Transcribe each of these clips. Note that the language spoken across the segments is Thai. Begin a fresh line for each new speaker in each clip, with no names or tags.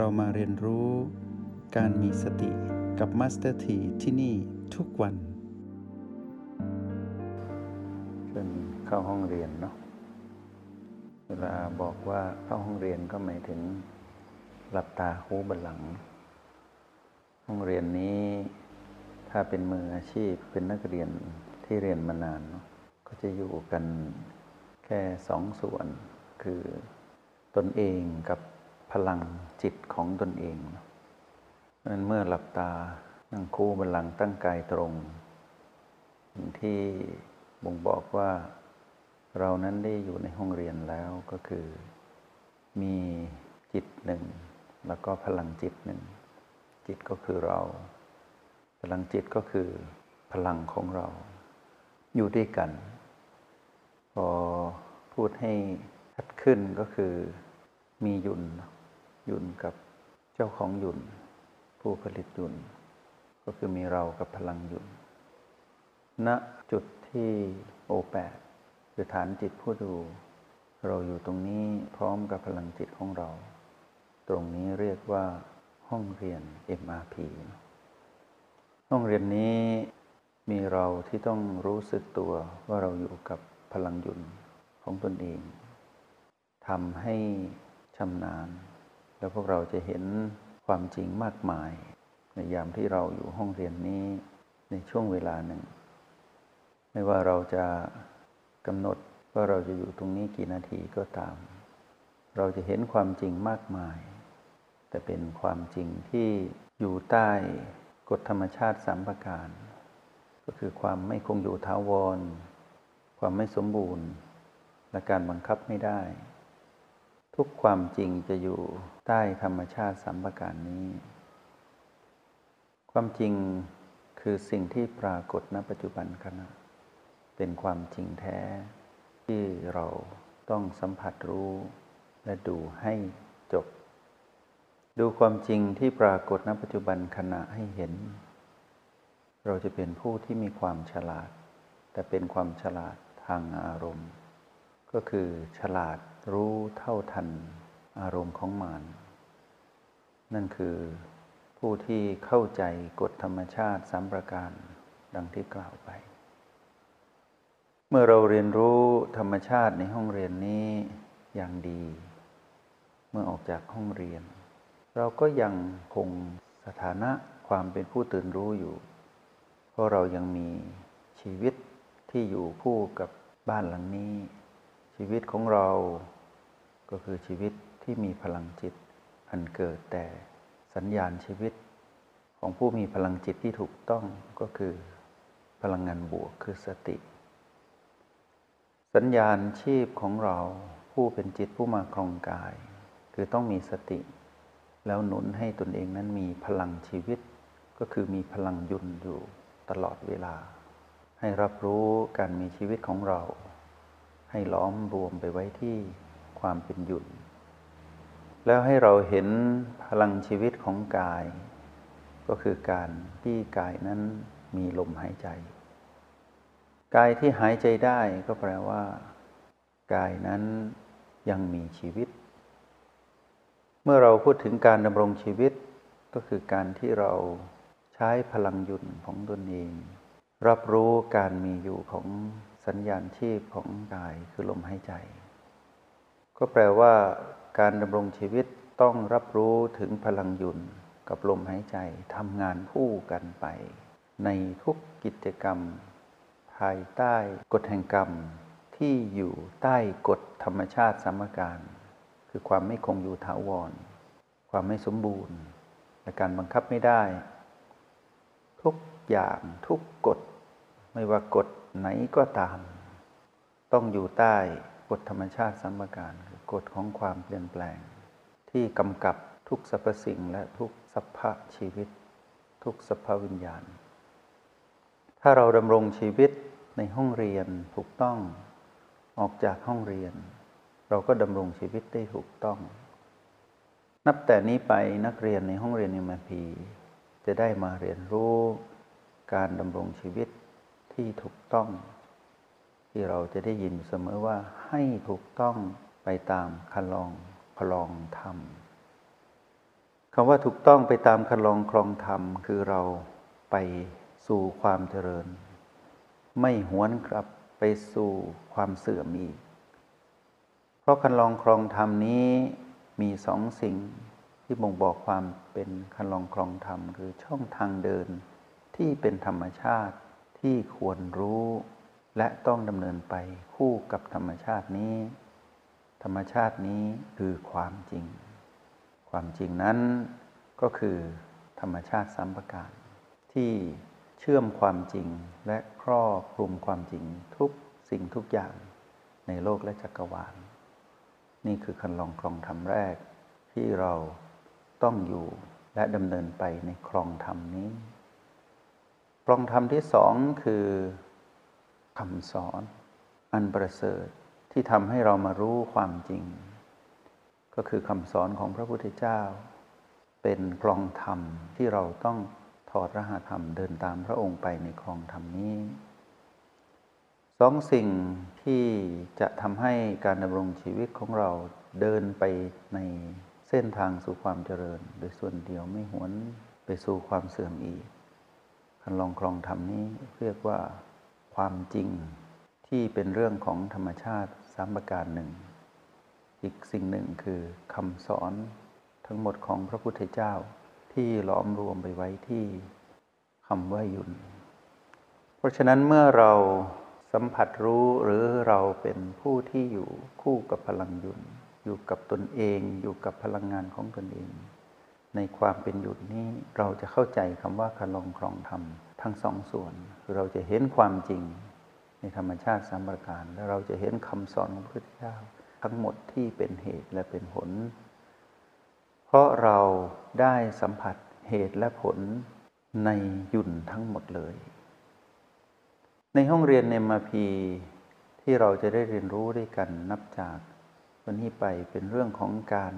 เรามาเรียนรู้การมีสติกับ Master T ที่ที่นี่ทุกวัน
เช่นเข้าห้องเรียนเนาะเวลาบอกว่าเข้าห้องเรียนก็หมายถึงหลับตาหูบันหลัง ห้องเรียนนี้ถ้าเป็นมืออาชีพเป็นนักเรียนที่เรียนมานานเนาะก็จะอยู่กันแค่สองส่วน คือตนเองกับ ลังจิตของตนเองนั้นเมื่อหลับตานั่งคู่บันหลังตั้งกายตรงสิ่งที่บ่งบอกว่าเรานั้นได้อยู่ในห้องเรียนแล้วก็คือ มีจิตหนึ่ง แล้วก็พลังจิตหนึ่ง จิตก็คือเรา พลังจิตก็คือพลังของเรา อยู่ด้วยกัน พอพูดให้ชัดขึ้นก็คือมียุน ยุนกับเจ้าของยุนผู้ผลิตยุนก็คือมีเรากับพลังยุนณจุดที่โอแปดคือฐานจิตผู้ดู เราอยู่ตรงนี้พร้อมกับพลังจิตของเรา ตรงนี้เรียกว่าห้องเรียน MRP ห้องเรียนนี้มีเราที่ต้องรู้สึกตัวว่าเราอยู่กับพลังยุนของตนเองทำให้ชำนาญ แล้วพวกเราจะเห็นความจริงมากมาย ในยามที่เราอยู่ห้องเรียนนี้ในช่วงเวลาหนึ่ง ไม่ว่าเราจะกำหนดว่าเราจะอยู่ตรงนี้กี่นาทีก็ตาม เราจะเห็นความจริงมากมาย แต่เป็นความจริงที่อยู่ใต้กฎธรรมชาติสามประการ ก็คือความไม่คงอยู่ท้าวร ความไม่สมบูรณ์ และการบังคับไม่ได้ ทุกความจริงจะอยู่ใต้ธรรมชาติสามประการนี้ ความจริงคือสิ่งที่ปรากฏณปัจจุบันขณะเป็นความจริงแท้ที่เราต้องสัมผัสรู้และดูให้จบ ดูความจริงที่ปรากฏณปัจจุบันขณะให้เห็น เราจะเป็นผู้ที่มีความฉลาด แต่เป็นความฉลาดทางอารมณ์ ก็คือฉลาดรู้เท่าทันอารมณ์ของมานนั่นคือผู้ที่เข้าใจกฎธรรมชาติสามประการดังที่กล่าวไป เมื่อเราเรียนรู้ธรรมชาติในห้องเรียนนี้อย่างดี เมื่อออกจากห้องเรียน เราก็ยังคงสถานะความเป็นผู้ตื่นรู้อยู่ เพราะเรายังมีชีวิตที่อยู่คู่กับบ้านหลังนี้ ชีวิตของเราก็คือชีวิตที่มีพลังจิต อันเกิดแต่สัญญาณชีวิตของผู้มีพลังจิตที่ถูกต้องก็คือพลังงานบวกคือสติ สัญญาณชีพของเราผู้เป็นจิตผู้มาครองกาย คือต้องมีสติ แล้วหนุนให้ตนเองนั้นมีพลังชีวิต ก็คือมีพลังยุนอยู่ตลอดเวลา ให้รับรู้การมีชีวิตของเรา ให้ล้อมรวมไปไว้ที่ความเป็นยุนแล้วให้เราเห็นพลังชีวิตของกาย ก็คือการที่กายนั้นมีลมหายใจ กายที่หายใจได้ก็แปลว่า กายนั้นยังมีชีวิต เมื่อเราพูดถึงการดำรงชีวิตก็คือการที่เราใช้พลังหยุนของตนเอง รับรู้การมีอยู่ของ สัญญาณชีพของกายคือลมหายใจ ก็แปลว่า การดำรงชีวิตต้องรับรู้ถึงพลังยุนกับลมหายใจทำงานคู่กันไป ในทุกกิจกรรม ภายใต้กฎแห่งกรรมที่อยู่ใต้กฎธรรมชาติสมการ คือความไม่คงอยู่ถาวร ความไม่สมบูรณ์และการบังคับไม่ได้ ทุกอย่างทุกกฎ ไม่ว่ากฎ ไหนก็ตาม ต้องอยู่ใต้กฎธรรมชาติสมการคือกฎของความเปลี่ยนแปลง ที่กำกับทุกสรรพสิ่งและทุกสภาพชีวิต ทุกสภาพวิญญาณ ถ้าเราดำรงชีวิตในห้องเรียนถูกต้องออกจากห้องเรียน เราก็ดำรงชีวิตได้ถูกต้อง นับแต่นี้ไปนักเรียนในห้องเรียนเอ็มพีจะได้มาเรียนรู้การดำรงชีวิต ที่ถูกต้อง ที่เราจะได้ยินเสมอว่าให้ถูกต้องไปตามคันลองพลองธรรมคำว่าถูกต้องไปตามคันลองครองธรรม คือเราไปสู่ความเจริญ ไม่หวนกลับไปสู่ความเสื่อมอีก เพราะคันลองครองธรรมนี้มีสองสิ่งที่บ่งบอกความเป็นคันลองครองธรรม คือช่องทางเดินที่เป็นธรรมชาติ ที่ควรรู้ และต้องดำเนินไปคู่กับธรรมชาตินี้ ธรรมชาตินี้คือความจริง ความจริงนั้นก็คือธรรมชาติสัมปการ ที่เชื่อมความจริงและครอบคลุมความจริงทุกสิ่งทุกอย่างในโลกและจักรวาล นี่คือคันลองครองธรรมแรก ที่เราต้องอยู่และดำเนินไปในครองธรรมนี้ ครองธรรมที่สองคือคำสอน อันประเสริฐที่ทำให้เรามารู้ความจริง ก็คือคำสอนของพระพุทธเจ้า เป็นครองธรรมที่เราต้องถอดรหัสธรรมเดินตามพระองค์ไปในครองธรรมนี้สองสิ่งที่จะทำให้การดำรงชีวิตของเราเดินไปในเส้นทางสู่ความเจริญ โดยส่วนเดียวไม่หวนไปสู่ความเสื่อมอีก คันลองครองธรรมนี้เรียกว่าความจริงที่เป็นเรื่องของธรรมชาติสามประการหนึ่ง อีกสิ่งหนึ่งคือคำสอนทั้งหมดของพระพุทธเจ้าที่ล้อมรวมไปไว้ที่คำว่ายุนเพราะฉะนั้นเมื่อเราสัมผัสรู้หรือเราเป็นผู้ที่อยู่คู่กับพลังยุนอยู่กับตนเอง อยู่กับพลังงานของตนเอง ในความเป็นหยุดนี้เราจะเข้าใจคำว่าคลองครองธรรมทั้งสองส่วน คือเราจะเห็นความจริงในธรรมชาติสามประการ และเราจะเห็นคำสอนของพระพุทธเจ้า ทั้งหมดที่เป็นเหตุและเป็นผล เพราะเราได้สัมผัสเหตุและผลในยุ่นทั้งหมดเลย ในห้องเรียนเนมาพีที่เราจะได้เรียนรู้ด้วยกันนับจากวันนี้ไปเป็นเรื่องของการ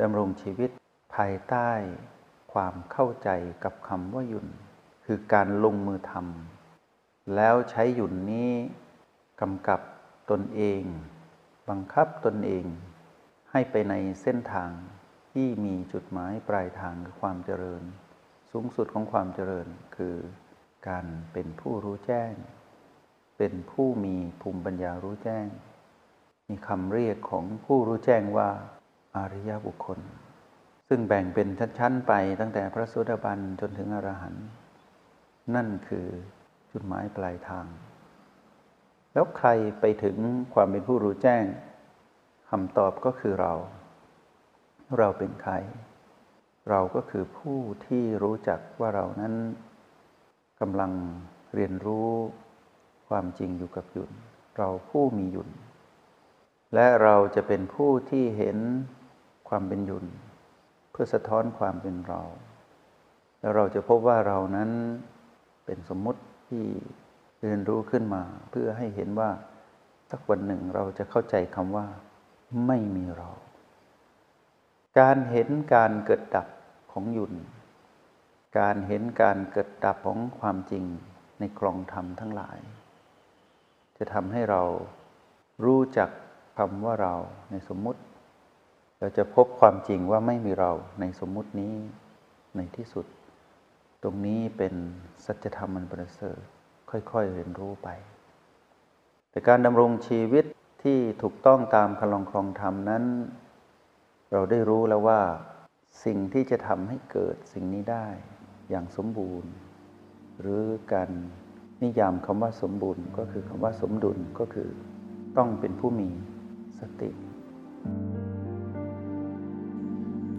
ดำรงชีวิตายใต้ความเข้าใจกับคำว่ายุ่น คือการลงมือทำแล้วใช้ยุ่นนี้กำกับตนเอง บังคับตนเอง ให้ไปในเส้นทางที่มีจุดหมายปลายทางคือความเจริญ สูงสุดของความเจริญคือการเป็นผู้รู้แจ้ง เป็นผู้มีภูมิปัญญารู้แจ้ง มีคำเรียกของผู้รู้แจ้งว่าอาริยบุคคล ซึ่งแบ่งเป็นชั้นๆไปตั้งแต่พระสุดาบันจนถึงอรหันต์นั่นคือจุดหมายปลายทาง แล้วใครไปถึงความเป็นผู้รู้แจ้งคำตอบก็คือเรา เราเป็นใคร เราก็คือผู้ที่รู้จักว่าเรานั้นกำลังเรียนรู้ความจริงอยู่กับหยุนเราผู้มีหยุนและเราจะเป็นผู้ที่เห็นความเป็นหยุน เพื่อสะท้อนความเป็นเรา แล้วเราจะพบว่าเรานั้นเป็นสมมุติที่เรียนรู้ขึ้นมา เพื่อให้เห็นว่าสักวันหนึ่งเราจะเข้าใจคำว่า ไม่มีเรา การเห็นการเกิดดับของยุนการเห็นการเกิดดับของความจริงในกรองธรรมทั้งหลาย จะทำให้เรารู้จักคำว่าเราในสมมุติ เราจะพบความจริงว่าไม่มีเราในสมมุตินี้ในที่สุด ตรงนี้เป็นสัจธรรมมันประเสริฐค่อยๆเรียนรู้ไป แต่การดำรงชีวิตที่ถูกต้องตามคลองครองธรรมนั้น เราได้รู้แล้วว่า สิ่งที่จะทำให้เกิดสิ่งนี้ได้อย่างสมบูรณ์ หรือการนิยามคำว่าสมบูรณ์ก็คือคำว่าสมดุลก็คือต้องเป็นผู้มีสติ